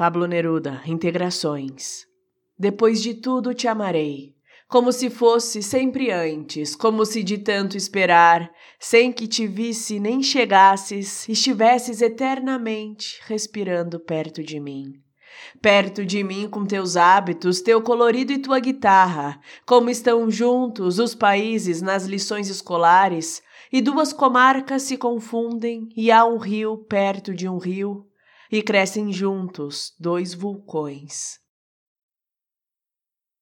Pablo Neruda, Integrações. Depois de tudo te amarei, como se fosse sempre antes, como se de tanto esperar, sem que te visse nem chegasses, estivesses eternamente respirando perto de mim. Perto de mim com teus hábitos, teu colorido e tua guitarra, como estão juntos os países nas lições escolares, e duas comarcas se confundem, e há um rio perto de um rio, e crescem juntos dois vulcões.